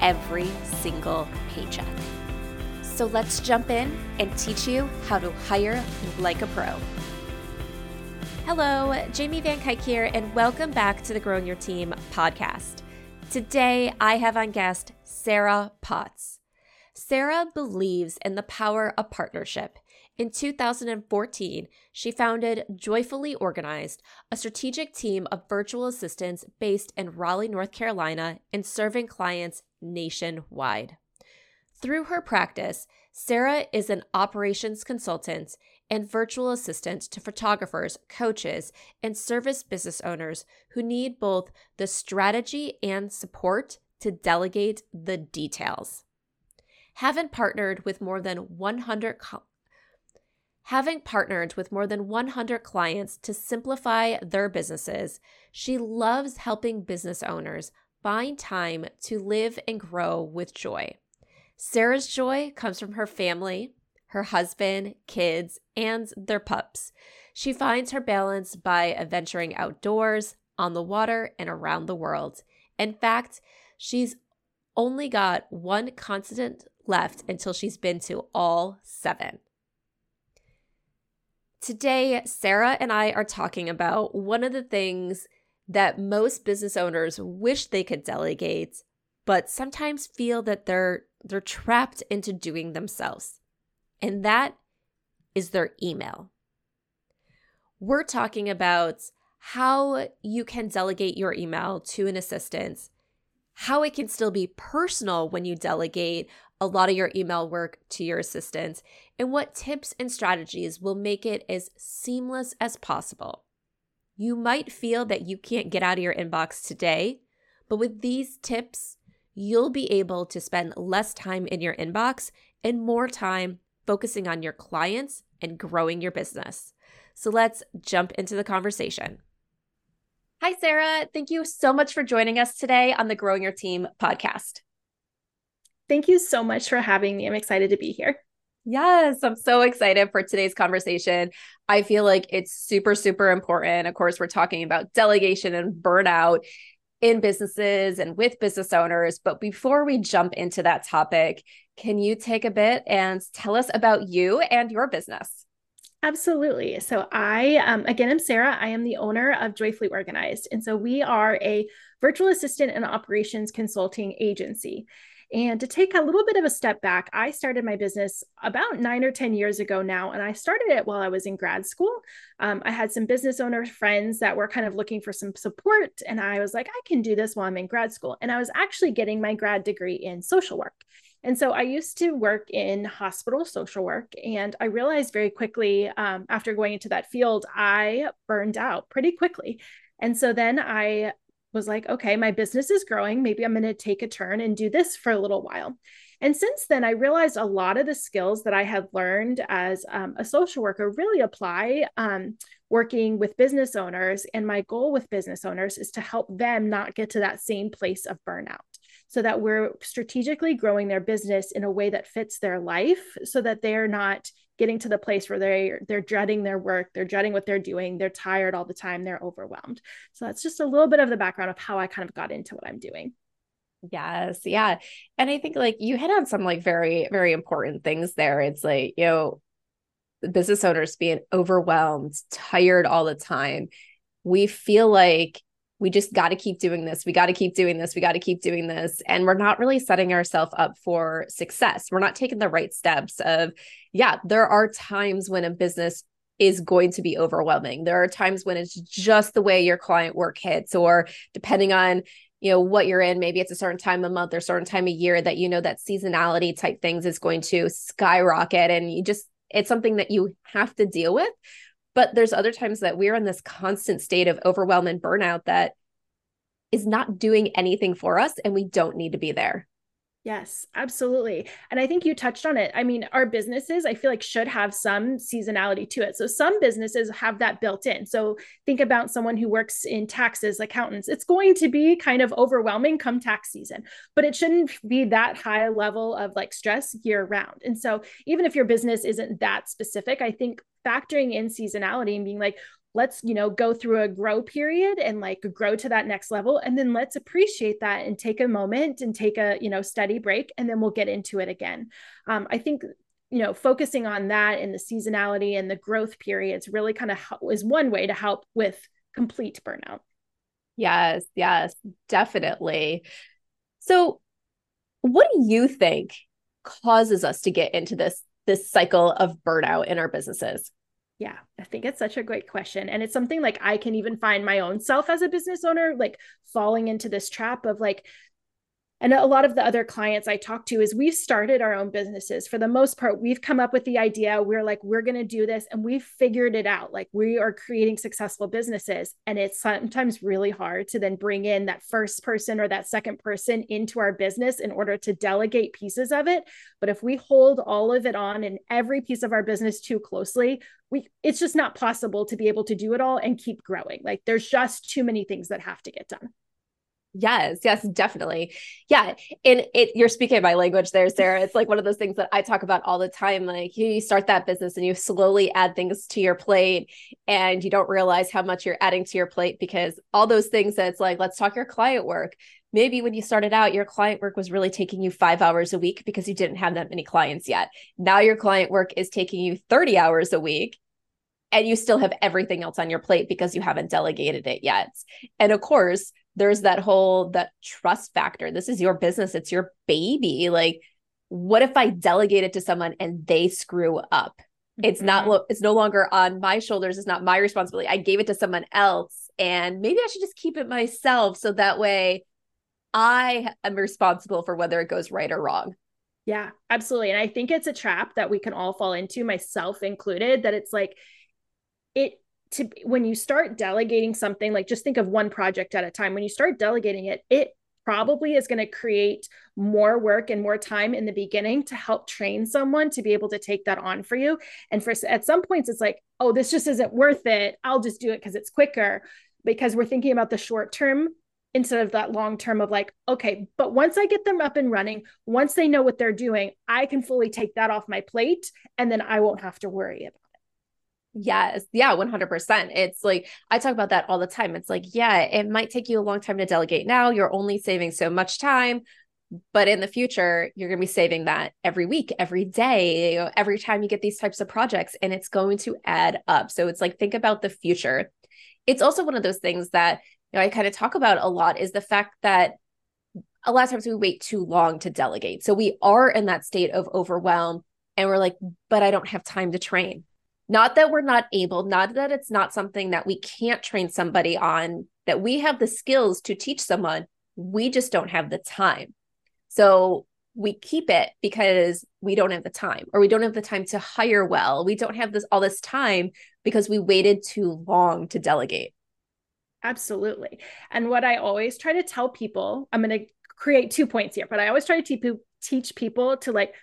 every single paycheck. So let's jump in and teach you how to hire like a pro. Hello, Jamie Van Cuyk here, and welcome back to the Growing Your Team podcast. Today, I have on guest Sarah Potts. Sarah believes in the power of partnership. In 2014, she founded Joyfully Organized, a strategic team of virtual assistants based in Raleigh, North Carolina, and serving clients nationwide. Through her practice, Sarah is an operations consultant and virtual assistant to photographers, coaches, and service business owners who need both the strategy and support to delegate the details. Having partnered with more than 100 co- Having partnered with more than 100 clients to simplify their businesses, she loves helping business owners find time to live and grow with joy. Sarah's joy comes from her family, her husband, kids, and their pups. She finds her balance by adventuring outdoors, on the water, and around the world. In fact, she's only got one continent left until she's been to all seven. Today, Sarah and I are talking about one of the things that most business owners wish they could delegate, but sometimes feel that they're they're trapped into doing themselves. And that is their email. We're talking about how you can delegate your email to an assistant, how it can still be personal when you delegate a lot of your email work to your assistants and what tips and strategies will make it as seamless as possible. You might feel that you can't get out of your inbox today, but with these tips, you'll be able to spend less time in your inbox and more time focusing on your clients and growing your business. So let's jump into the conversation. Hi, Sarah. Thank you so much for joining us today on the Growing Your Team podcast. Thank you so much for having me. I'm excited to be here. Yes, I'm so excited for today's conversation. I feel like it's super, super important. Of course, we're talking about delegation and burnout in businesses and with business owners. But before we jump into that topic, can you take a bit and tell us about you and your business? Absolutely. So, I, um, again, am Sarah. I am the owner of Joyfully Organized. And so, we are a virtual assistant and operations consulting agency. And to take a little bit of a step back, I started my business about nine or 10 years ago now. And I started it while I was in grad school. Um, I had some business owner friends that were kind of looking for some support. And I was like, I can do this while I'm in grad school. And I was actually getting my grad degree in social work. And so I used to work in hospital social work. And I realized very quickly um, after going into that field, I burned out pretty quickly. And so then I was like, okay, my business is growing. Maybe I'm going to take a turn and do this for a little while. And since then, I realized a lot of the skills that I had learned as um, a social worker really apply um, working with business owners. And my goal with business owners is to help them not get to that same place of burnout. so that we're strategically growing their business in a way that fits their life so that they're not getting to the place where they they're dreading their work, they're dreading what they're doing, they're tired all the time, they're overwhelmed. So that's just a little bit of the background of how I kind of got into what I'm doing. Yes. Yeah. And I think like you hit on some like very, very important things there. It's like, you know, business owners being overwhelmed, tired all the time. We feel like we just got to keep doing this. We got to keep doing this. We got to keep doing this. And we're not really setting ourselves up for success. We're not taking the right steps of, yeah, there are times when a business is going to be overwhelming. There are times when it's just the way your client work hits, or depending on you know what you're in maybe it's a certain time of month or certain time of year that you know that seasonality type things is going to skyrocket and you just it's something that you have to deal with but there's other times that we're in this constant state of overwhelm and burnout that is not doing anything for us and we don't need to be there Yes, absolutely. And I think you touched on it. I mean, our businesses, I feel like, should have some seasonality to it. So some businesses have that built in. So think about someone who works in taxes, accountants. It's going to be kind of overwhelming come tax season, but it shouldn't be that high level of like stress year round. And so even if your business isn't that specific, I think factoring in seasonality and being like, let's you know go through a grow period and like grow to that next level and then let's appreciate that and take a moment and take a you know steady break and then we'll get into it again. Um, i think you know focusing on that and the seasonality and the growth periods really kind of is one way to help with complete burnout. Yes yes definitely. So what do you think causes us to get into this this cycle of burnout in our businesses yeah, I think it's such a great question. And it's something like I can even find my own self as a business owner, like falling into this trap of like, and a lot of the other clients I talk to is we've started our own businesses. For the most part, we've come up with the idea. We're like, we're going to do this and we've figured it out. Like we are creating successful businesses. And it's sometimes really hard to then bring in that first person or that second person into our business in order to delegate pieces of it. But if we hold all of it on and every piece of our business too closely, we it's just not possible to be able to do it all and keep growing. Like there's just too many things that have to get done. Yes, yes, definitely. Yeah. And it you're speaking my language there, Sarah. It's like one of those things that I talk about all the time. Like you start that business and you slowly add things to your plate and you don't realize how much you're adding to your plate because all those things that it's like, let's talk your client work. Maybe when you started out, your client work was really taking you five hours a week because you didn't have that many clients yet. Now your client work is taking you 30 hours a week and you still have everything else on your plate because you haven't delegated it yet. And of course, there's that whole that trust factor. This is your business. It's your baby. Like what if i delegate it to someone and they screw up? It's mm-hmm. not lo- it's no longer on my shoulders. It's not my responsibility. I gave it to someone else and maybe i should just keep it myself so that way i am responsible for whether it goes right or wrong. Yeah absolutely. And i think it's a trap that we can all fall into myself included that it's like it to when you start delegating something like just think of one project at a time when you start delegating it it probably is going to create more work and more time in the beginning to help train someone to be able to take that on for you. And for at some points it's like oh this just isn't worth it. I'll just do it because it's quicker because we're thinking about the short term instead of that long term of like okay but once i get them up and running once they know what they're doing i can fully take that off my plate and then i won't have to worry about Yes. Yeah, 100%. It's like I talk about that all the time. It's like, yeah, it might take you a long time to delegate now. You're only saving so much time, but in the future, you're going to be saving that every week, every day, every time you get these types of projects and it's going to add up. So it's like think about the future. It's also one of those things that, you know, I kind of talk about a lot is the fact that a lot of times we wait too long to delegate. So we are in that state of overwhelm and we're like, but I don't have time to train not that we're not able, not that it's not something that we can't train somebody on, that we have the skills to teach someone. We just don't have the time. So we keep it because we don't have the time or we don't have the time to hire well. We don't have this all this time because we waited too long to delegate. Absolutely. And what I always try to tell people, I'm going to create two points here, but I always try to teach people to like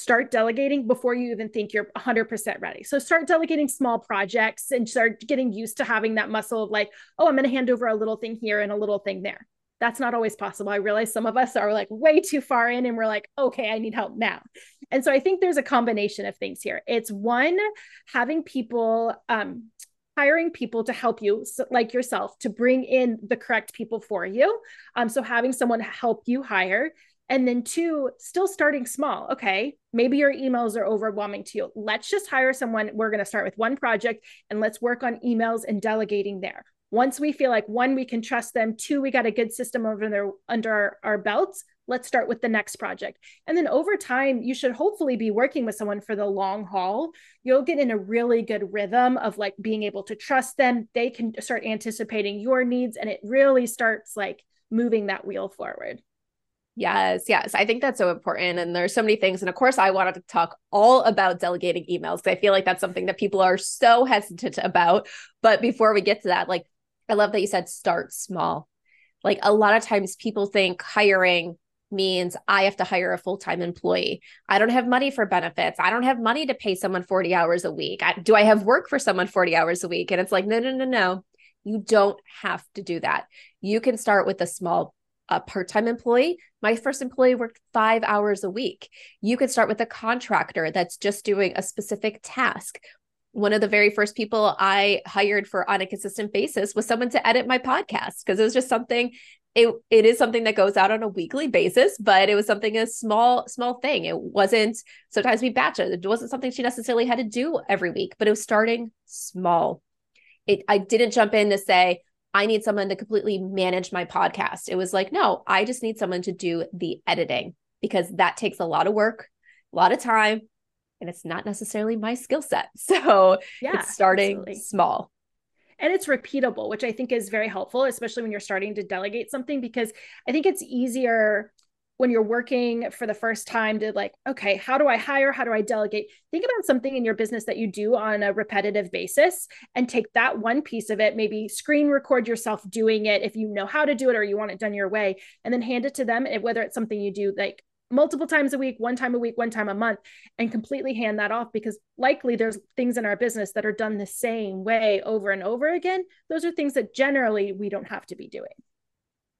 start delegating before you even think you're 100% ready. So start delegating small projects and start getting used to having that muscle of like, oh, I'm going to hand over a little thing here and a little thing there. that's not always possible. I realize some of us are like way too far in and we're like, okay, I need help now. And so I think there's a combination of things here. It's one, having people, um, hiring people to help you, like yourself, to bring in the correct people for you. Um, so having someone help you hire. And then two, still starting small. Okay, maybe your emails are overwhelming to you. Let's just hire someone. We're going to start with one project and let's work on emails and delegating there once we feel like one we can trust them two we got a good system over there under our, our belts let's start with the next project and then over time you should hopefully be working with someone for the long haul you'll get in a really good rhythm of like being able to trust them they can start anticipating your needs and it really starts like moving that wheel forward Yes, yes. I think that's so important. And there's so many things. And of course, I wanted to talk all about delegating emails I feel like that's something that people are so hesitant about. But before we get to that, like I love that you said start small. Like a lot of times people think hiring means I have to hire a full time employee. I don't have money for benefits. I don't have money to pay someone 40 hours a week. I, do I have work for someone 40 hours a week? And it's like, no, no, no, no. You don't have to do that. You can start with a small a part-time employee my first employee worked five hours a week you could start with a contractor that's just doing a specific task one of the very first people I hired for on a consistent basis was someone to edit my podcast because it was just something it it is something that goes out on a weekly basis, but it was something a small small thing. It wasn't sometimes we batch it. It wasn't something she necessarily had to do every week, but it was starting small. It I didn't jump in to say I need someone to completely manage my podcast. It was like, no, I just need someone to do the editing because that takes a lot of work, a lot of time, and it's not necessarily my skill set. So yeah, it's starting absolutely. small. And it's repeatable, which I think is very helpful, especially when you're starting to delegate something, because I think it's easier when you're working for the first time to like, okay, how do I hire? How do I delegate? Think about something in your business that you do on a repetitive basis and take that one piece of it, maybe screen record yourself doing it if you know how to do it or you want it done your way, and then hand it to them. Whether it's something you do like multiple times a week, one time a week, one time a month, and completely hand that off because likely there's things in our business that are done the same way over and over again. Those are things that generally we don't have to be doing.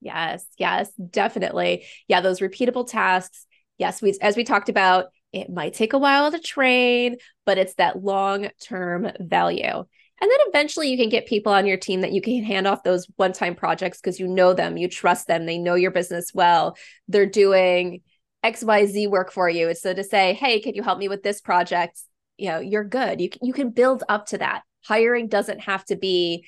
Yes, yes, definitely. Yeah, those repeatable tasks. Yes, we as we talked about, it might take a while to train, but it's that long-term value. And then eventually you can get people on your team that you can hand off those one-time projects because you know them, you trust them, they know your business well. They're doing XYZ work for you. So to say, hey, can you help me with this project? You know, you're good. You you can build up to that. Hiring doesn't have to be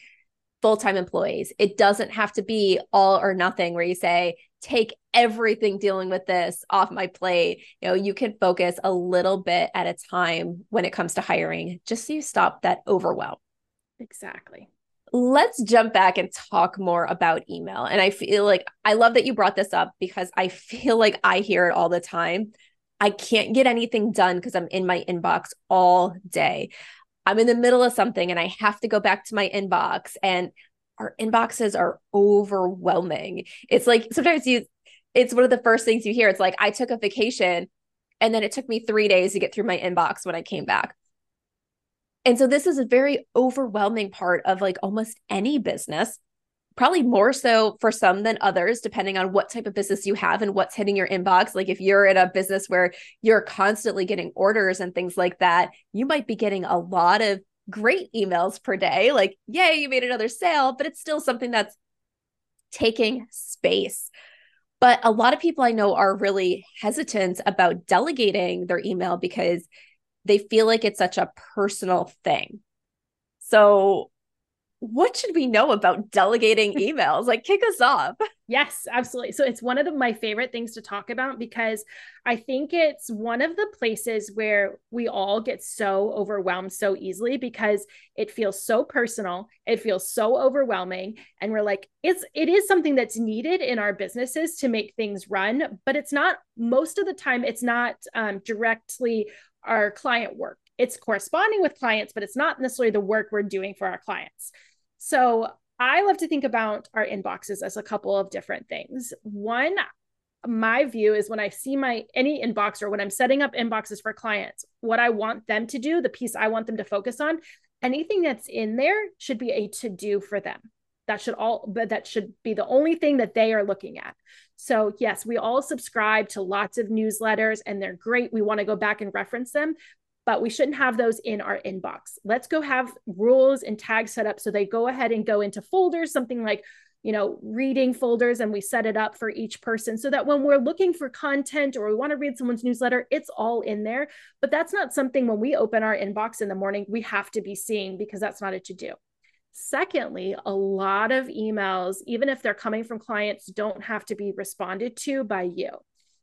full-time employees. It doesn't have to be all or nothing where you say, take everything dealing with this off my plate. You know, you can focus a little bit at a time when it comes to hiring, just so you stop that overwhelm. Exactly let's jump back and talk more about email. And I feel like I love that you brought this up because I feel like I hear it all the time. I can't get anything done because I'm in my inbox all day. I'm in the middle of something and I have to go back to my inbox and our inboxes are overwhelming. It's like sometimes you it's one of the first things you hear. It's like I took a vacation and then it took me 3 days to get through my inbox when I came back. And so this is a very overwhelming part of like almost any business, probably more so for some than others, depending on what type of business you have and what's hitting your inbox. Like if you're in a business where you're constantly getting orders and things like that, you might be getting a lot of great emails per day. Like, yay, you made another sale, but it's still something that's taking space. But a lot of people I know are really hesitant about delegating their email because they feel like it's such a personal thing. So, what should we know about delegating emails? like, kick us off. Yes, absolutely. So, it's one of the, my favorite things to talk about because I think it's one of the places where we all get so overwhelmed so easily because it feels so personal. It feels so overwhelming. And we're like, it's, it is something that's needed in our businesses to make things run, but it's not, most of the time, it's not um, directly our client work. It's corresponding with clients, but it's not necessarily the work we're doing for our clients. So I love to think about our inboxes as a couple of different things. One, my view is when I see my any inbox or when I'm setting up inboxes for clients, what I want them to do, the piece I want them to focus on, anything that's in there should be a to do for them. that should all but that should be the only thing that they are looking at so yes we all subscribe to lots of newsletters and they're great we want to go back and reference them but we shouldn't have those in our inbox let's go have rules and tags set up so they go ahead and go into folders something like you know, reading folders and we set it up for each person so that when we're looking for content or we want to read someone's newsletter, it's all in there. But that's not something when we open our inbox in the morning, we have to be seeing because that's not a to do. Secondly, a lot of emails, even if they're coming from clients, don't have to be responded to by you.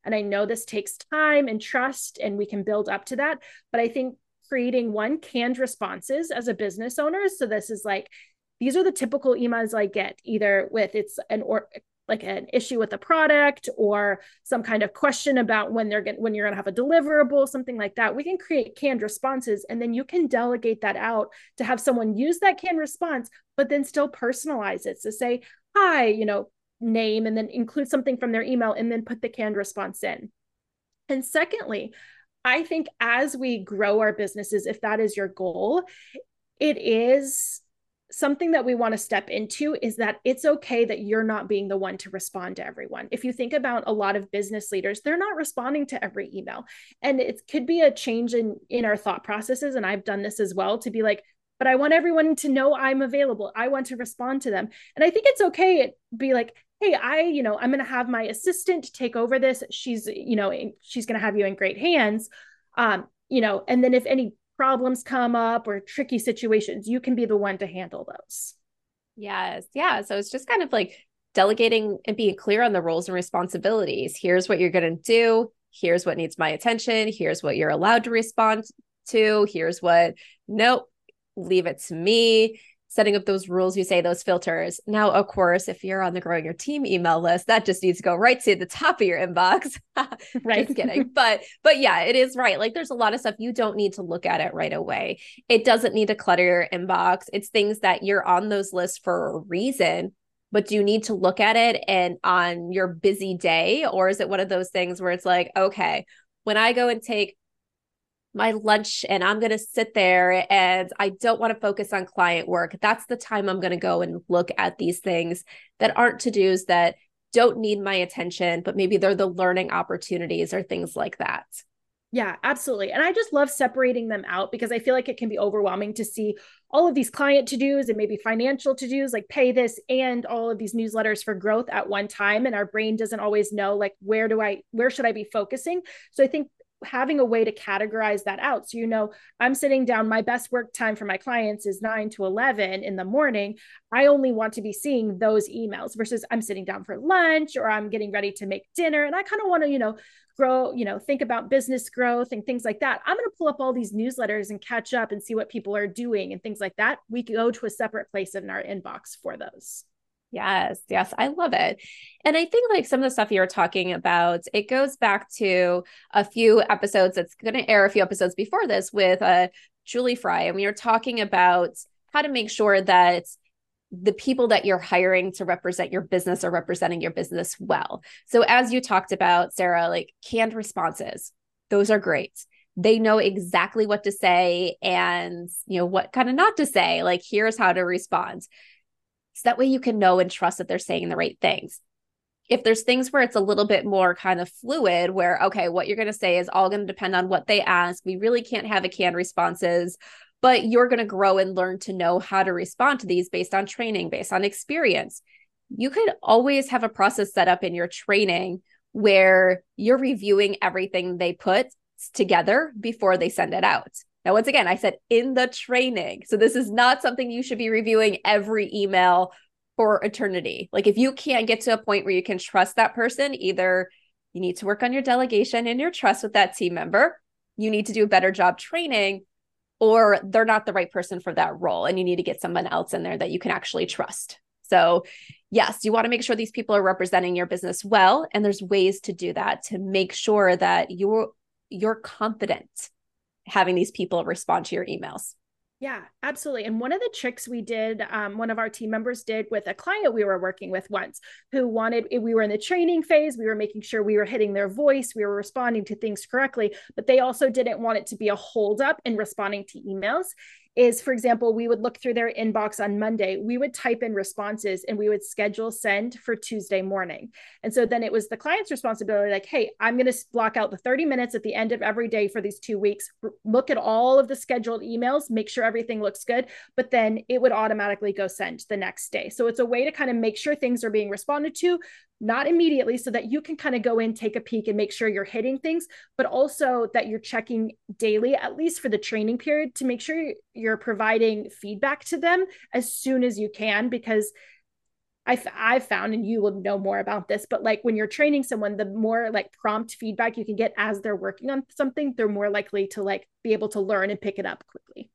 And I know this takes time and trust, and we can build up to that. But I think creating one canned responses as a business owner. So this is like, these are the typical emails I get either with it's an or like an issue with a product or some kind of question about when they're going when you're going to have a deliverable something like that we can create canned responses and then you can delegate that out to have someone use that canned response but then still personalize it so say hi you know name and then include something from their email and then put the canned response in and secondly i think as we grow our businesses if that is your goal it is something that we want to step into is that it's okay that you're not being the one to respond to everyone. If you think about a lot of business leaders, they're not responding to every email. And it could be a change in in our thought processes and I've done this as well to be like but I want everyone to know I'm available. I want to respond to them. And I think it's okay to be like, hey, I, you know, I'm going to have my assistant take over this. She's, you know, she's going to have you in great hands. Um, you know, and then if any problems come up or tricky situations, you can be the one to handle those. Yes. Yeah. So it's just kind of like delegating and being clear on the roles and responsibilities. Here's what you're going to do. Here's what needs my attention. Here's what you're allowed to respond to. Here's what, nope, leave it to me setting up those rules you say those filters. Now of course if you're on the growing your team email list that just needs to go right to the top of your inbox. Right. Just kidding. But but yeah it is right. Like there's a lot of stuff you don't need to look at it right away. It doesn't need to clutter your inbox. It's things that you're on those lists for a reason but do you need to look at it and on your busy day? Or is it one of those things where it's like okay when i go and take my lunch and I'm going to sit there and I don't want to focus on client work. That's the time I'm going to go and look at these things that aren't to dos that don't need my attention, but maybe they're the learning opportunities or things like that. Yeah, absolutely. And I just love separating them out because I feel like it can be overwhelming to see all of these client to dos and maybe financial to dos, like pay this and all of these newsletters for growth at one time. And our brain doesn't always know, like, where do I, where should I be focusing? So I think having a way to categorize that out. So you know i'm sitting down my best work time for my clients is 9 to 11 in the morning. I only want to be seeing those emails versus i'm sitting down for lunch or i'm getting ready to make dinner and i kind of want to you know grow you know think about business growth and things like that. I'm going to pull up all these newsletters and catch up and see what people are doing and things like that. We go to a separate place in our inbox for those Yes, yes, I love it. And I think like some of the stuff you were talking about, it goes back to a few episodes that's going to air a few episodes before this with uh, Julie Fry. And we were talking about how to make sure that the people that you're hiring to represent your business are representing your business well. So, as you talked about, Sarah, like canned responses, those are great. They know exactly what to say and, you know, what kind of not to say. Like, here's how to respond so that way you can know and trust that they're saying the right things. If there's things where it's a little bit more kind of fluid, where, okay, what you're going to say is all going to depend on what they ask. We really can't have a canned responses, but you're going to grow and learn to know how to respond to these based on training, based on experience. You could always have a process set up in your training where you're reviewing everything they put together before they send it out. Now, once again, I said in the training. So this is not something you should be reviewing every email for eternity. Like if you can't get to a point where you can trust that person, either you need to work on your delegation and your trust with that team member, you need to do a better job training, or they're not the right person for that role. And you need to get someone else in there that you can actually trust. So, yes, you want to make sure these people are representing your business well. And there's ways to do that to make sure that you're you're confident having these people respond to your emails. Yeah, absolutely. And one of the tricks we did, um, one of our team members did with a client we were working with once who wanted, we were in the training phase, we were making sure we were hitting their voice, we were responding to things correctly, but they also didn't want it to be a holdup in responding to emails. Is for example we would look through their inbox on monday we would type in responses and we would schedule send for tuesday morning. And so then it was the client's responsibility like hey i'm going to block out the 30 minutes at the end of every day for these two weeks. Look at all of the scheduled emails make sure everything looks good but then it would automatically go send the next day. So it's a way to kind of make sure things are being responded to not immediately so that you can kind of go in take a peek and make sure you're hitting things but also that you're checking daily at least for the training period to make sure you're providing feedback to them as soon as you can because I've, I've found and you will know more about this but like when you're training someone the more like prompt feedback you can get as they're working on something they're more likely to like be able to learn and pick it up quickly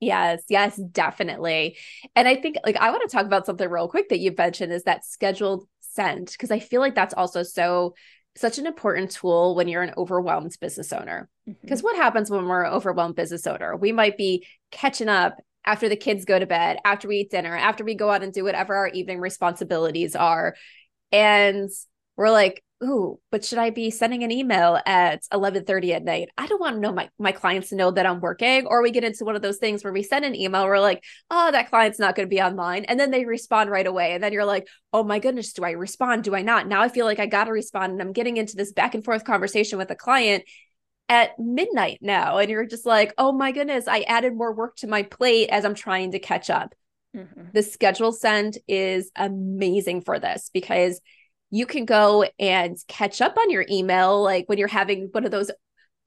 Yes, yes, definitely. And I think like I want to talk about something real quick that you mentioned is that scheduled send because I feel like that's also so such an important tool when you're an overwhelmed business owner. Because mm-hmm. what happens when we're an overwhelmed business owner? We might be catching up after the kids go to bed, after we eat dinner, after we go out and do whatever our evening responsibilities are. And we're like, ooh, but should I be sending an email at 11:30 at night? I don't want to know my my clients to know that I'm working. Or we get into one of those things where we send an email, we're like, oh, that client's not going to be online. And then they respond right away. And then you're like, oh my goodness, do I respond? Do I not? Now I feel like I gotta respond. And I'm getting into this back and forth conversation with a client at midnight now. And you're just like, oh my goodness, I added more work to my plate as I'm trying to catch up. Mm-hmm. The schedule send is amazing for this because you can go and catch up on your email like when you're having one of those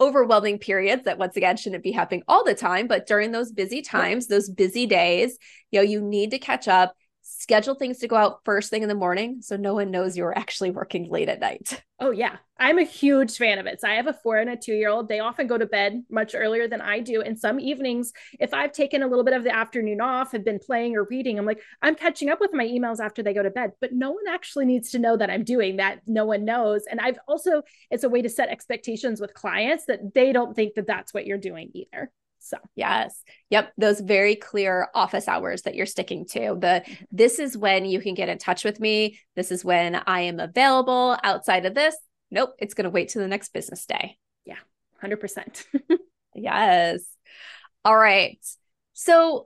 overwhelming periods that once again shouldn't be happening all the time but during those busy times those busy days you know you need to catch up schedule things to go out first thing in the morning so no one knows you're actually working late at night. Oh, yeah. I'm a huge fan of it. So I have a four and a two year old. They often go to bed much earlier than I do. And some evenings, if I've taken a little bit of the afternoon off, have been playing or reading, I'm like, I'm catching up with my emails after they go to bed. But no one actually needs to know that I'm doing that. No one knows. And I've also, it's a way to set expectations with clients that they don't think that that's what you're doing either. So, yes. Yep, those very clear office hours that you're sticking to. The this is when you can get in touch with me. This is when I am available. Outside of this, nope, it's going to wait to the next business day. Yeah. 100%. yes. All right. So,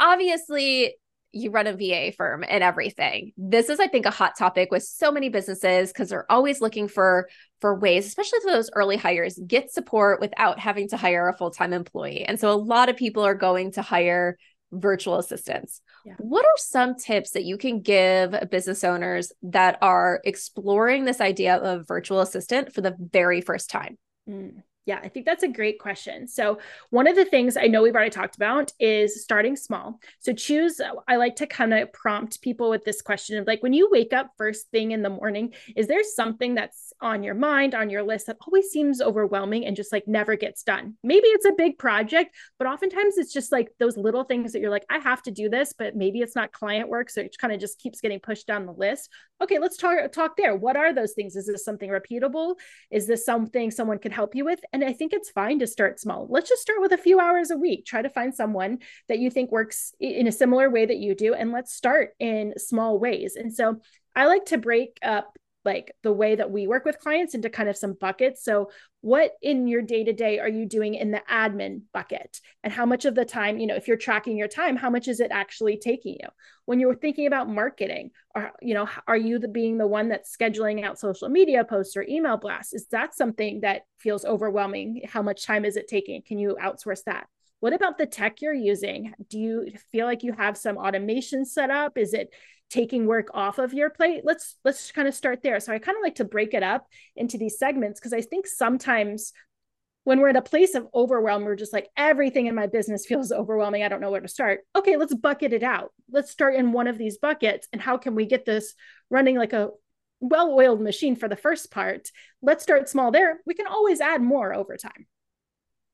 obviously you run a VA firm and everything. This is, I think, a hot topic with so many businesses because they're always looking for for ways, especially for those early hires, get support without having to hire a full time employee. And so, a lot of people are going to hire virtual assistants. Yeah. What are some tips that you can give business owners that are exploring this idea of virtual assistant for the very first time? Mm. Yeah, I think that's a great question. So, one of the things I know we've already talked about is starting small. So, choose, I like to kind of prompt people with this question of like, when you wake up first thing in the morning, is there something that's on your mind, on your list that always seems overwhelming and just like never gets done? Maybe it's a big project, but oftentimes it's just like those little things that you're like, I have to do this, but maybe it's not client work. So, it kind of just keeps getting pushed down the list. Okay, let's talk, talk there. What are those things? Is this something repeatable? Is this something someone could help you with? And I think it's fine to start small. Let's just start with a few hours a week. Try to find someone that you think works in a similar way that you do, and let's start in small ways. And so I like to break up like the way that we work with clients into kind of some buckets. So, what in your day to day are you doing in the admin bucket? And how much of the time, you know, if you're tracking your time, how much is it actually taking you? When you're thinking about marketing, or, you know, are you the, being the one that's scheduling out social media posts or email blasts? Is that something that feels overwhelming? How much time is it taking? Can you outsource that? What about the tech you're using? Do you feel like you have some automation set up? Is it taking work off of your plate let's let's kind of start there. So i kind of like to break it up into these segments because i think sometimes when we're at a place of overwhelm we're just like everything in my business feels overwhelming. I don't know where to start. Okay let's bucket it out. Let's start in one of these buckets and how can we get this running like a well-oiled machine for the first part? Let's start small there. We can always add more over time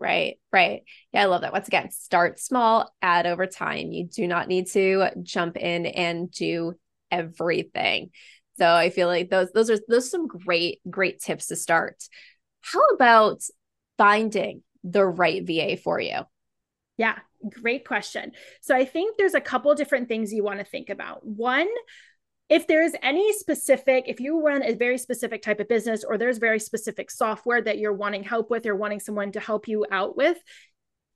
Right, right. Yeah, I love that. Once again, start small, add over time. You do not need to jump in and do everything. So I feel like those those are those are some great great tips to start. How about finding the right VA for you? Yeah, great question. So I think there's a couple different things you want to think about. One, if there is any specific if you run a very specific type of business or there's very specific software that you're wanting help with or wanting someone to help you out with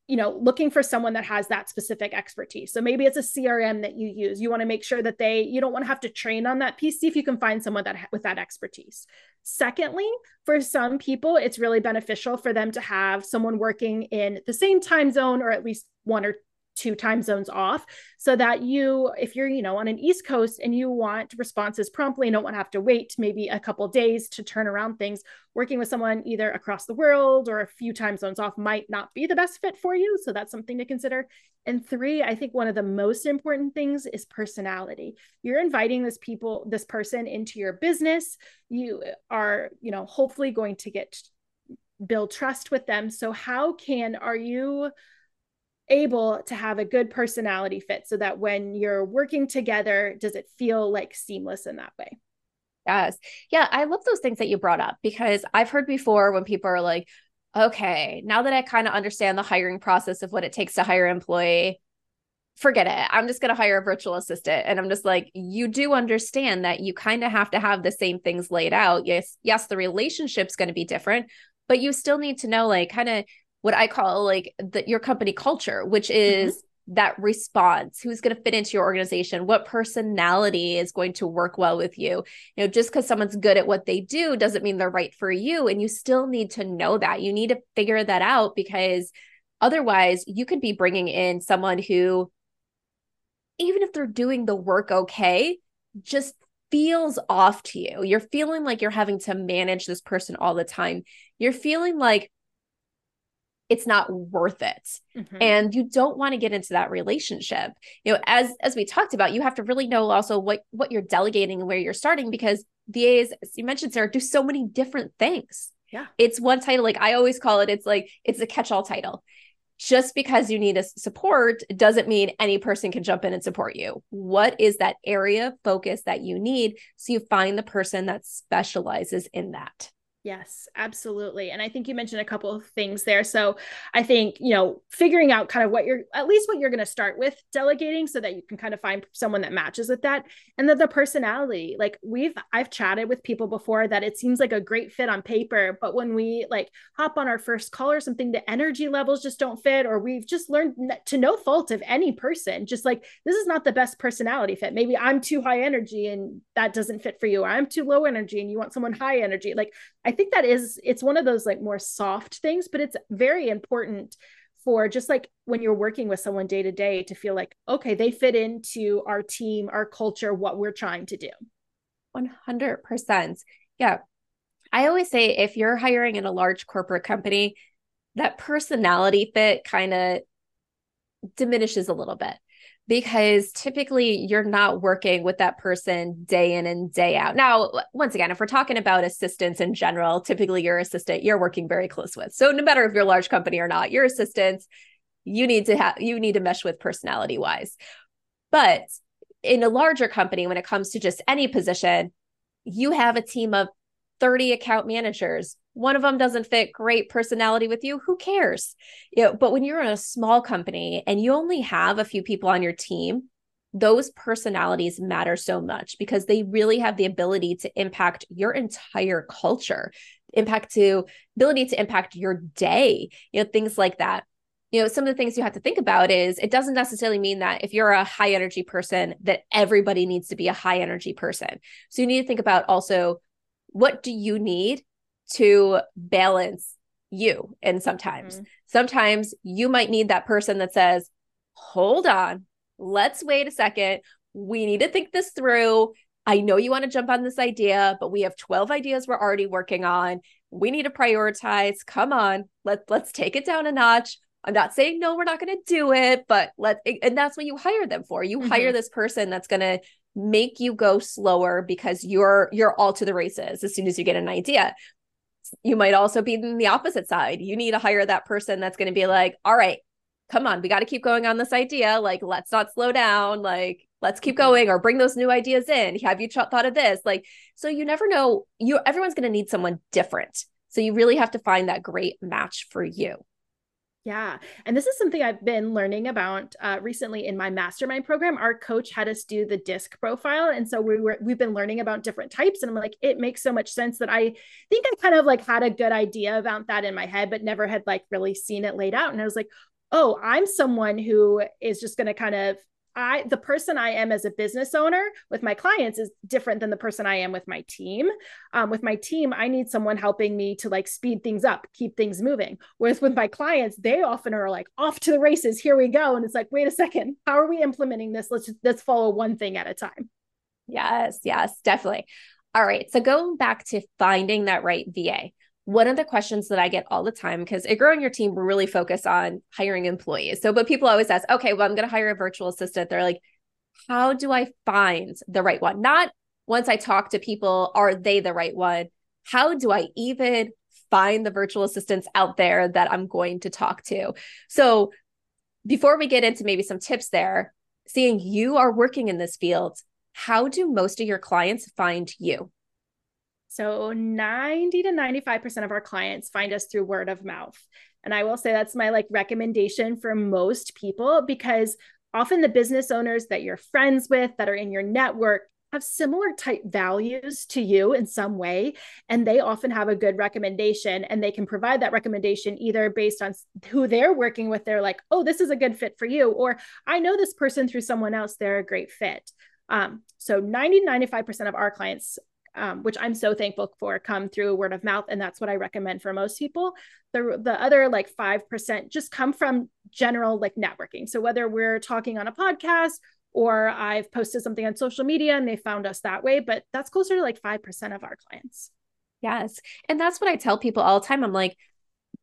you know looking for someone that has that specific expertise. So maybe it's a crm that you use. You want to make sure that they you don't want to have to train on that piece see if you can find someone that with that expertise. Secondly for some people it's really beneficial for them to have someone working in the same time zone or at least one or two time zones off so that you if you're you know on an east coast and you want responses promptly and don't want to have to wait maybe a couple days to turn around things working with someone either across the world or a few time zones off might not be the best fit for you. So that's something to consider. And three i think one of the most important things is personality. You're inviting this people this person into your business. You are you know hopefully going to get build trust with them. So how can are you able to have a good personality fit so that when you're working together, does it feel like seamless in that way? Yes. Yeah. I love those things that you brought up because I've heard before when people are like, okay, now that I kind of understand the hiring process of what it takes to hire an employee, forget it. I'm just going to hire a virtual assistant. And I'm just like, you do understand that you kind of have to have the same things laid out. Yes. Yes. The relationship's going to be different, but you still need to know, like, kind of what I call like the, your company culture, which mm-hmm. is mm-hmm. that response. Who's going to fit into your organization? What personality is going to work well with you? You know, just because someone's good at what they do doesn't mean they're right for you. And you still need to know that. You need to figure that out because otherwise, you could be bringing in someone who, even if they're doing the work okay, just feels off to you. You're feeling like you're having to manage this person all the time. You're feeling like it's not worth it mm-hmm. and you don't want to get into that relationship you know as as we talked about you have to really know also what what you're delegating and where you're starting because vas as you mentioned sarah do so many different things yeah it's one title like i always call it it's like it's a catch-all title just because you need a support doesn't mean any person can jump in and support you. What is that area of focus that you need so you find the person that specializes in that? Yes, absolutely. And I think you mentioned a couple of things there. So I think, you know, figuring out kind of what you're, at least what you're going to start with delegating so that you can kind of find someone that matches with that. And then the personality, like we've, I've chatted with people before that it seems like a great fit on paper, but when we like hop on our first call or something, the energy levels just don't fit, or we've just learned to no fault of any person, just like this is not the best personality fit. Maybe I'm too high energy and that doesn't fit for you. Or I'm too low energy and you want someone high energy. Like I think that is it's one of those like more soft things, but it's very important for just like when you're working with someone day to day to feel like okay, they fit into our team, our culture, what we're trying to do. 100%. Yeah. I always say if you're hiring in a large corporate company, that personality fit kind of diminishes a little bit because typically you're not working with that person day in and day out. Now, once again, if we're talking about assistants in general, typically your assistant you're working very close with. So no matter if you're a large company or not, your assistants you need to have you need to mesh with personality wise. But in a larger company when it comes to just any position, you have a team of 30 account managers one of them doesn't fit great personality with you who cares? You know but when you're in a small company and you only have a few people on your team those personalities matter so much because they really have the ability to impact your entire culture impact to ability to impact your day you know things like that. You know some of the things you have to think about is it doesn't necessarily mean that if you're a high energy person that everybody needs to be a high energy person. So you need to think about also what do you need to balance you and sometimes. Mm-hmm. sometimes you might need that person that says hold on let's wait a second. We need to think this through. I know you want to jump on this idea but we have 12 ideas we're already working on. We need to prioritize. Come on let let's take it down a notch. I'm not saying no we're not going to do it but let and that's what you hire them for. You mm-hmm. hire this person that's going to make you go slower because you're you're all to the races as soon as you get an idea you might also be in the opposite side. You need to hire that person that's going to be like, all right, come on, we got to keep going on this idea. Like, let's not slow down. Like, let's keep mm-hmm. going or bring those new ideas in. Have you thought of this? Like, so you never know. You everyone's going to need someone different. So you really have to find that great match for you. Yeah. And this is something I've been learning about uh, recently in my mastermind program. Our coach had us do the disc profile. And so we were, we've been learning about different types. And I'm like, it makes so much sense that I think I kind of like had a good idea about that in my head, but never had like really seen it laid out. And I was like, oh, I'm someone who is just going to kind of I the person I am as a business owner with my clients is different than the person I am with my team. Um, with my team, I need someone helping me to like speed things up, keep things moving. Whereas with my clients, they often are like off to the races. Here we go, and it's like, wait a second, how are we implementing this? Let's just, let's follow one thing at a time. Yes, yes, definitely. All right, so going back to finding that right VA one of the questions that I get all the time, because at Growing Your Team, we're really focused on hiring employees. So, but people always ask, okay, well, I'm going to hire a virtual assistant. They're like, how do I find the right one? Not once I talk to people, are they the right one? How do I even find the virtual assistants out there that I'm going to talk to? So, before we get into maybe some tips there, seeing you are working in this field, how do most of your clients find you? So 90 to 95% of our clients find us through word of mouth. And I will say that's my like recommendation for most people because often the business owners that you're friends with that are in your network have similar type values to you in some way and they often have a good recommendation and they can provide that recommendation either based on who they're working with they're like oh this is a good fit for you or i know this person through someone else they're a great fit um, so 90 95% of our clients um, which I'm so thankful for, come through word of mouth, and that's what I recommend for most people. The the other like five percent just come from general like networking. So whether we're talking on a podcast or I've posted something on social media and they found us that way, but that's closer to like five percent of our clients. Yes, and that's what I tell people all the time. I'm like,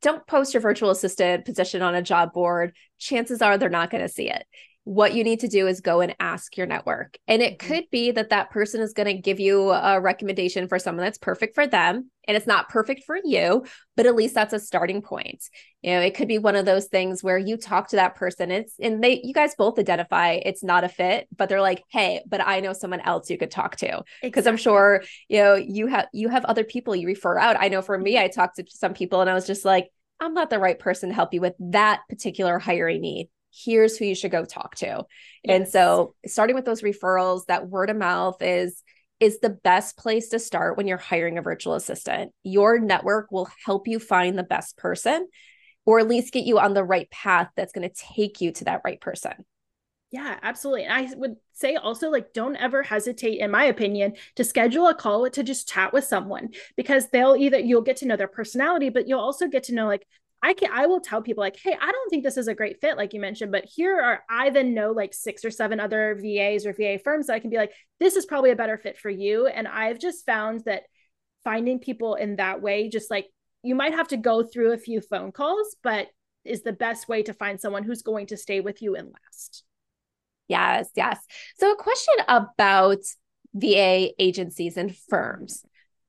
don't post your virtual assistant position on a job board. Chances are they're not going to see it what you need to do is go and ask your network. And it mm-hmm. could be that that person is going to give you a recommendation for someone that's perfect for them and it's not perfect for you, but at least that's a starting point. You know, it could be one of those things where you talk to that person it's and they you guys both identify it's not a fit, but they're like, "Hey, but I know someone else you could talk to." Because exactly. I'm sure, you know, you have you have other people you refer out. I know for me, I talked to some people and I was just like, I'm not the right person to help you with that particular hiring need here's who you should go talk to. Yes. And so starting with those referrals, that word of mouth is is the best place to start when you're hiring a virtual assistant. Your network will help you find the best person or at least get you on the right path that's going to take you to that right person. Yeah, absolutely. And I would say also, like, don't ever hesitate, in my opinion, to schedule a call to just chat with someone because they'll either you'll get to know their personality, but you'll also get to know like I can I will tell people like, hey, I don't think this is a great fit, like you mentioned, but here are I then know like six or seven other VAs or VA firms that I can be like, this is probably a better fit for you. And I've just found that finding people in that way, just like you might have to go through a few phone calls, but is the best way to find someone who's going to stay with you and last. Yes, yes. So a question about VA agencies and firms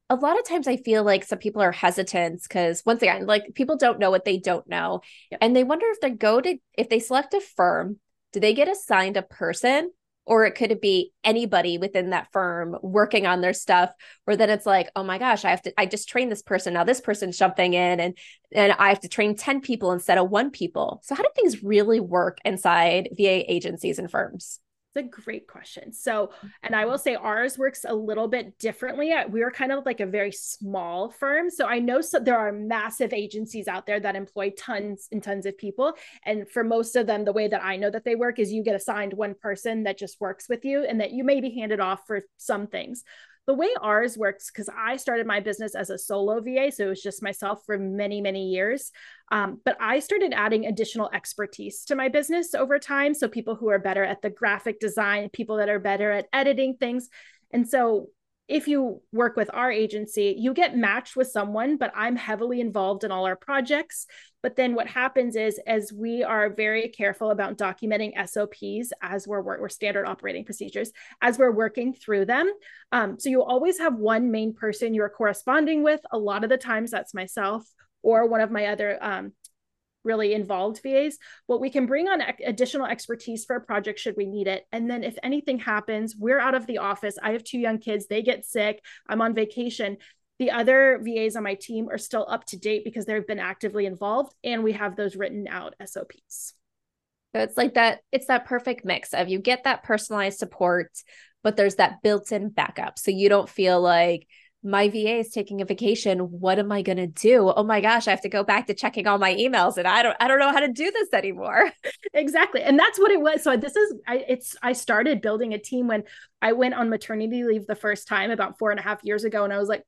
a lot of times I feel like some people are hesitant because once again, like people don't know what they don't know. Yep. And they wonder if they go to if they select a firm, do they get assigned a person? Or it could be anybody within that firm working on their stuff, or then it's like, oh my gosh, I have to, I just trained this person. Now this person's jumping in and and I have to train 10 people instead of one people. So how do things really work inside VA agencies and firms? A great question. So, and I will mm-hmm. say ours works a little bit differently. Uh, we are kind of like a very small firm. So I know so there are massive agencies out there that employ tons and tons of people. And for most of them, the way that I know that they work is you get assigned one person that just works with you and that you may be handed off for some things the way ours works because i started my business as a solo va so it was just myself for many many years um, but i started adding additional expertise to my business over time. So people who are better at the graphic design people that are better at editing things. And so if you work with our agency, you get matched with someone, but I'm heavily involved in all our projects. But then what happens is, as we are very careful about documenting SOPs as we're, we're standard operating procedures, as we're working through them. Um, so you always have one main person you're corresponding with. A lot of the times that's myself or one of my other um, really involved VAs, what we can bring on additional expertise for a project should we need it. And then if anything happens, we're out of the office. I have two young kids, they get sick, I'm on vacation. The other VAs on my team are still up to date because they've been actively involved and we have those written out SOPs. So it's like that, it's that perfect mix of you get that personalized support, but there's that built in backup. So you don't feel like, my VA is taking a vacation. What am I going to do? Oh my gosh, I have to go back to checking all my emails and I don't I don't know how to do this anymore. exactly. And that's what it was. So this is I it's I started building a team when I went on maternity leave the first time about four and a half years ago. And I was like,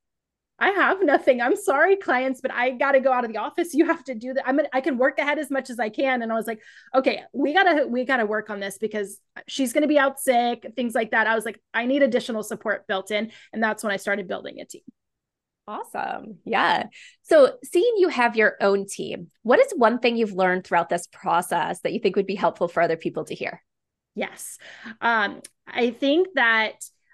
I have nothing. I'm sorry, clients, but I got to go out of the office. You have to do that. I'm gonna, I can work ahead as much as I can. And I was like, okay, we gotta we gotta work on this because she's gonna be out sick, things like that. I was like, I need additional support built in, and that's when I started building a team. Awesome. Yeah. So, seeing you have your own team, what is one thing you've learned throughout this process that you think would be helpful for other people to hear? Yes. Um, I think that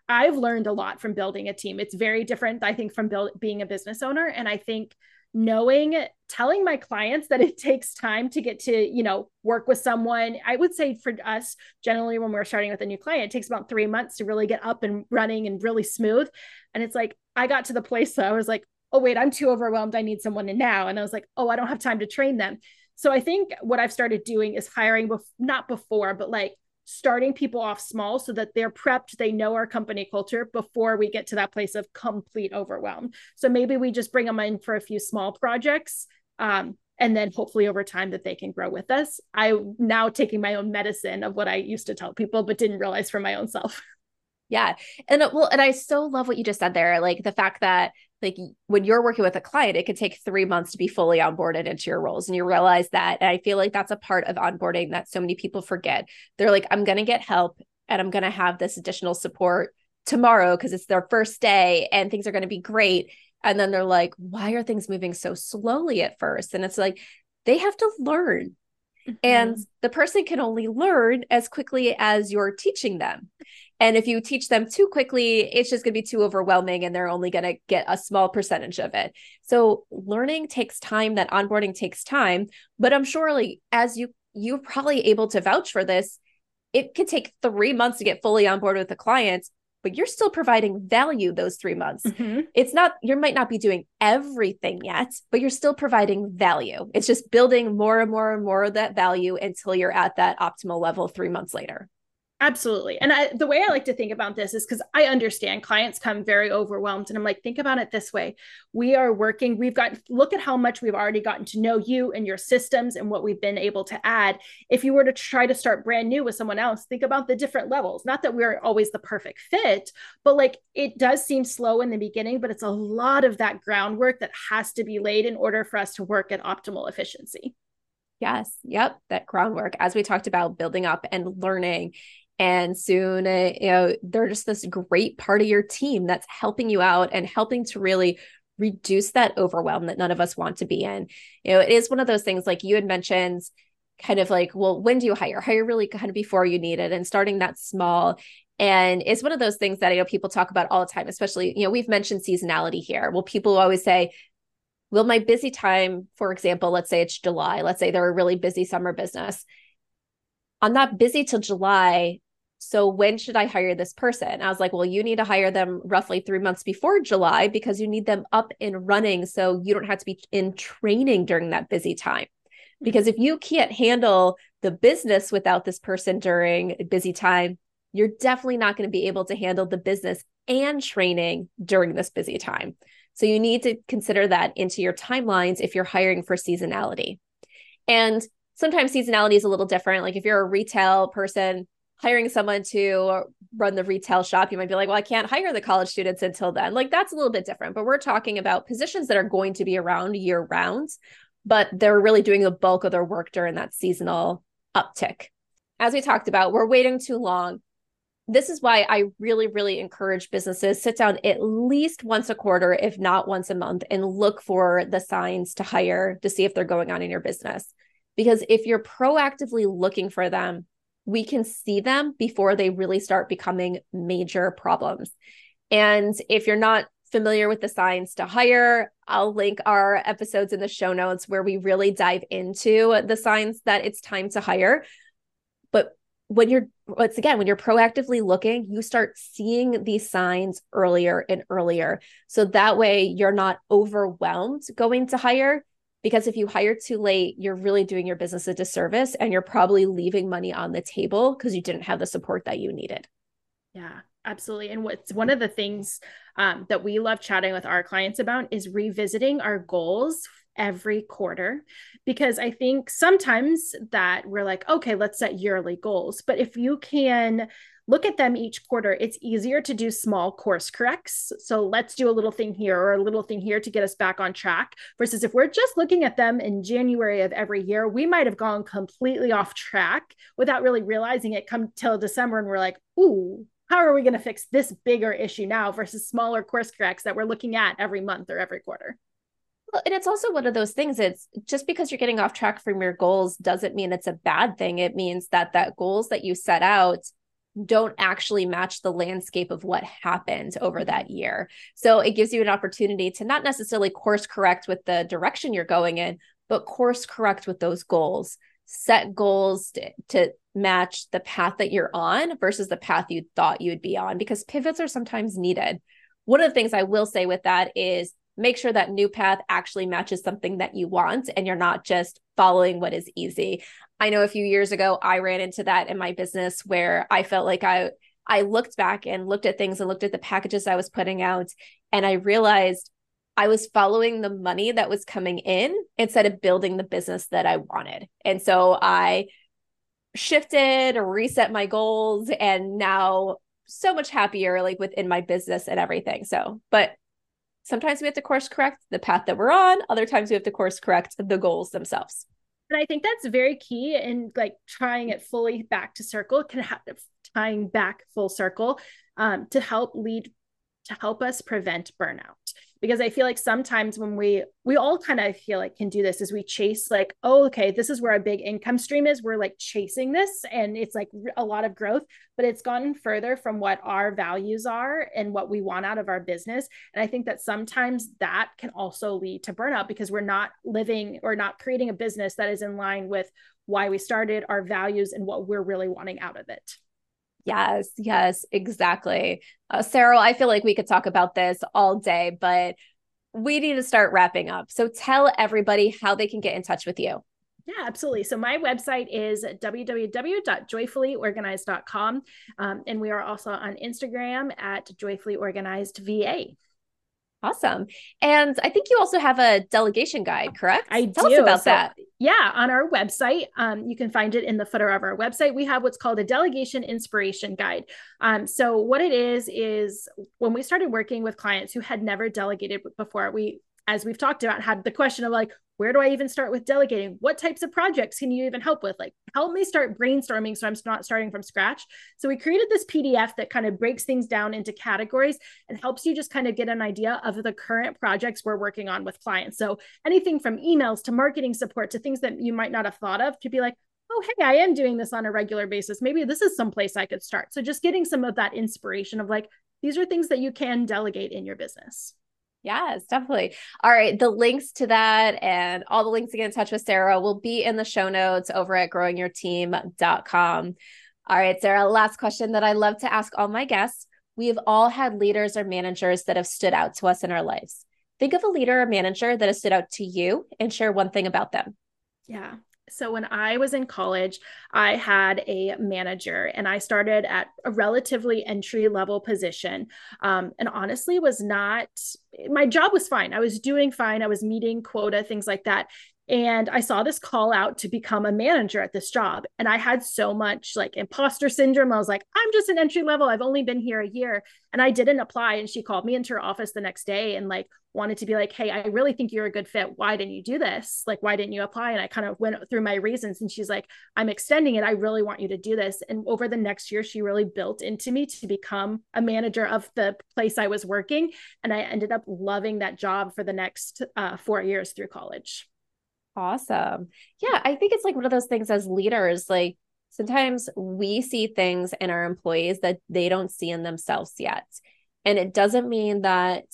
I've learned a lot from building a team. It's very different, I think, from build, being a business owner. And I think knowing, telling my clients that it takes time to get to, you know, work with someone. I would say for us, generally, when we're starting with a new client, it takes about three months to really get up and running and really smooth. And it's like, I got to the place that I was like, oh, wait, I'm too overwhelmed. I need someone now. And I was like, oh, I don't have time to train them. So I think what I've started doing is hiring, bef- not before, but like starting people off small so that they're prepped, they know our company culture before we get to that place of complete overwhelm. So maybe we just bring them in for a few small projects. Um, and then hopefully over time that they can grow with us. I'm now taking my own medicine of what I used to tell people, but didn't realize for my own self. Yeah. And uh, well, and I so love what you just said there. Like the fact that like when you're working with a client, it could take three months to be fully onboarded into your roles. And you realize that. And I feel like that's a part of onboarding that so many people forget. They're like, I'm going to get help and I'm going to have this additional support tomorrow because it's their first day and things are going to be great. And then they're like, why are things moving so slowly at first? And it's like, they have to learn. Mm-hmm. And the person can only learn as quickly as you're teaching them. And if you teach them too quickly, it's just going to be too overwhelming and they're only going to get a small percentage of it. So learning takes time, that onboarding takes time, but I'm sure like as you you're probably able to vouch for this, it can take 3 months to get fully on board with the client, but you're still providing value those 3 months. Mm-hmm. It's not you might not be doing everything yet, but you're still providing value. It's just building more and more and more of that value until you're at that optimal level 3 months later. Absolutely. And I, the way I like to think about this is because I understand clients come very overwhelmed. And I'm like, think about it this way. We are working, we've got, look at how much we've already gotten to know you and your systems and what we've been able to add. If you were to try to start brand new with someone else, think about the different levels. Not that we're always the perfect fit, but like it does seem slow in the beginning, but it's a lot of that groundwork that has to be laid in order for us to work at optimal efficiency. Yes. Yep. That groundwork, as we talked about, building up and learning and soon uh, you know they're just this great part of your team that's helping you out and helping to really reduce that overwhelm that none of us want to be in. You know it is one of those things like you had mentioned kind of like well when do you hire? Hire really kind of before you need it and starting that small. And it's one of those things that you know people talk about all the time especially you know we've mentioned seasonality here. Well people always say will my busy time for example let's say it's july let's say they're a really busy summer business. I'm not busy till July. So when should I hire this person? I was like, well, you need to hire them roughly three months before July because you need them up and running. So you don't have to be in training during that busy time. Because if you can't handle the business without this person during a busy time, you're definitely not going to be able to handle the business and training during this busy time. So you need to consider that into your timelines if you're hiring for seasonality. And sometimes seasonality is a little different. Like if you're a retail person, hiring someone to run the retail shop, you might be like, well, I can't hire the college students until then. Like that's a little bit different. But we're talking about positions that are going to be around year round, but they're really doing the bulk of their work during that seasonal uptick. As we talked about, we're waiting too long. This is why I really, really encourage businesses sit down at least once a quarter, if not once a month, and look for the signs to hire to see if they're going on in your business. Because if you're proactively looking for them, we can see them before they really start becoming major problems. And if you're not familiar with the signs to hire, I'll link our episodes in the show notes where we really dive into the signs that it's time to hire. But when you're once again when you're proactively looking you start seeing these signs earlier and earlier so that way you're not overwhelmed going to hire because if you hire too late, you're really doing your business a disservice and you're probably leaving money on the table because you didn't have the support that you needed. Yeah. Absolutely. And what's one of the things um, that we love chatting with our clients about is revisiting our goals every quarter because I think sometimes that we're like, okay, let's set yearly goals. But if you can look at them each quarter, it's easier to do small course corrects. So let's do a little thing here or a little thing here to get us back on track. Versus if we're just looking at them in January of every year, we might have gone completely off track without really realizing it come till December and we're like, ooh, how are we going to fix this bigger issue now versus smaller course corrects that we're looking at every month or every quarter? Well, and it's also one of those things it's just because you're getting off track from your goals doesn't mean it's a bad thing it means that that goals that you set out don't actually match the landscape of what happened over that year so it gives you an opportunity to not necessarily course correct with the direction you're going in but course correct with those goals set goals to, to match the path that you're on versus the path you thought you would be on because pivots are sometimes needed. One of the things I will say with that is make sure that new path actually matches something that you want and you're not just following what is easy. I know a few years ago I ran into that in my business where I felt like I I looked back and looked at things and looked at the packages I was putting out and I realized I was following the money that was coming in instead of building the business that I wanted. And so I shifted or reset my goals and now so much happier like within my business and everything. So, but sometimes we have to course correct the path that we're on, other times we have to course correct the goals themselves. And I think that's very key in like trying it fully back to circle, can have tying back full circle um, to help lead to help us prevent burnout because i feel like sometimes when we we all kind of feel like can do this is we chase like oh okay this is where a big income stream is. We're like chasing this and it's like a lot of growth but it's gone further from what our values are and what we want out of our business. And i think that sometimes that can also lead to burnout because we're not living or not creating a business that is in line with why we started our values and what we're really wanting out of it Yes, yes, exactly. Uh, Sarah, I feel like we could talk about this all day, but we need to start wrapping up. So tell everybody how they can get in touch with you. Yeah, absolutely. So my website is www.joyfullyorganized.com. Um, and we are also on Instagram at joyfullyorganizedva. Awesome. And I think you also have a delegation guide, correct? I Tell do. us about so, that. Yeah, on our website, um, you can find it in the footer of our website. We have what's called a delegation inspiration guide. Um, so what it is is when we started working with clients who had never delegated before, we as we've talked about, had the question of like, where do I even start with delegating? What types of projects can you even help with? Like, help me start brainstorming so I'm not starting from scratch. So, we created this PDF that kind of breaks things down into categories and helps you just kind of get an idea of the current projects we're working on with clients. So, anything from emails to marketing support to things that you might not have thought of to be like, oh, hey, I am doing this on a regular basis. Maybe this is some place I could start. So, just getting some of that inspiration of like, these are things that you can delegate in your business. Yes, definitely. All right. The links to that and all the links to get in touch with Sarah will be in the show notes over at growingyourteam.com. All right, Sarah, last question that I love to ask all my guests. We've all had leaders or managers that have stood out to us in our lives. Think of a leader or manager that has stood out to you and share one thing about them. Yeah. So when I was in college, I had a manager and I started at a relatively entry level position. Um, and honestly, was not, my job was fine. I was doing fine. I was meeting quota, things like that and i saw this call out to become a manager at this job and i had so much like imposter syndrome. I was like i'm just an entry level. I've only been here a year. And i didn't apply and she called me into her office the next day and like wanted to be like hey i really think you're a good fit. Why didn't you do this? Like why didn't you apply? And i kind of went through my reasons and she's like i'm extending it. I really want you to do this. And over the next year she really built into me to become a manager of the place i was working and i ended up loving that job for the next uh, four years through college Awesome. Yeah, I think it's like one of those things as leaders, like sometimes we see things in our employees that they don't see in themselves yet. And it doesn't mean that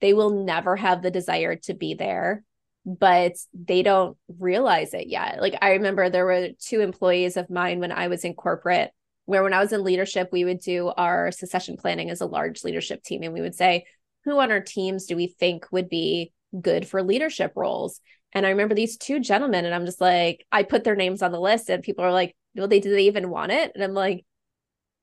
they will never have the desire to be there, but they don't realize it yet. Like I remember there were two employees of mine when I was in corporate where when I was in leadership, we would do our succession planning as a large leadership team and we would say, who on our teams do we think would be good for leadership roles? And I remember these two gentlemen, and I'm just like, I put their names on the list, and people are like, well, they do they even want it? And I'm like,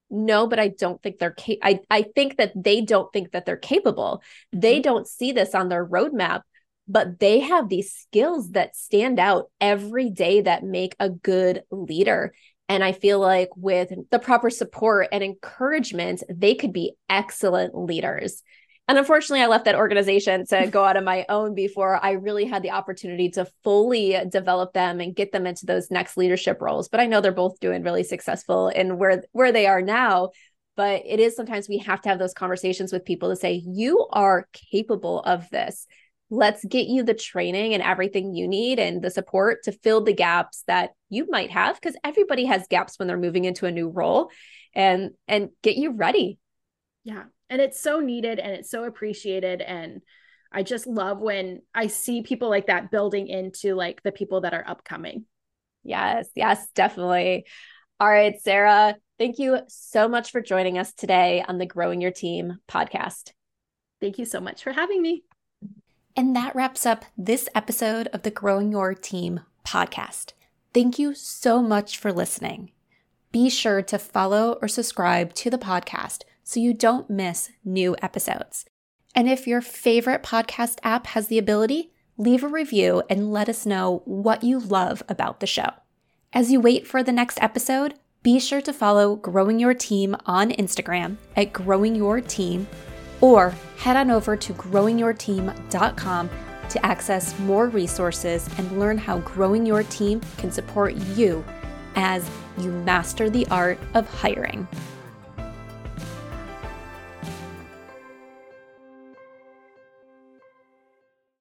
no, but I don't think they're ca- I I think that they don't think that they're capable. They mm-hmm. don't see this on their roadmap, but they have these skills that stand out every day that make a good leader. And I feel like with the proper support and encouragement, they could be excellent leaders. And unfortunately, I left that organization to go out on my own before I really had the opportunity to fully develop them and get them into those next leadership roles. But I know they're both doing really successful in where where they are now. But it is sometimes we have to have those conversations with people to say, you are capable of this. Let's get you the training and everything you need and the support to fill the gaps that you might have because everybody has gaps when they're moving into a new role and and get you ready. Yeah. And it's so needed and it's so appreciated. And i just love when i see people like that building into like the people that are upcoming. Yes yes definitely. All right sarah thank you so much for joining us today on the growing your team podcast. Thank you so much for having me. And that wraps up this episode of the growing your team podcast. Thank you so much for listening. Be sure to follow or subscribe to the podcast so you don't miss new episodes. And if your favorite podcast app has the ability, leave a review and let us know what you love about the show. As you wait for the next episode, be sure to follow Growing Your Team on Instagram at Growing Your Team or head on over to growingyourteam.com to access more resources and learn how growing your team can support you as you master the art of hiring.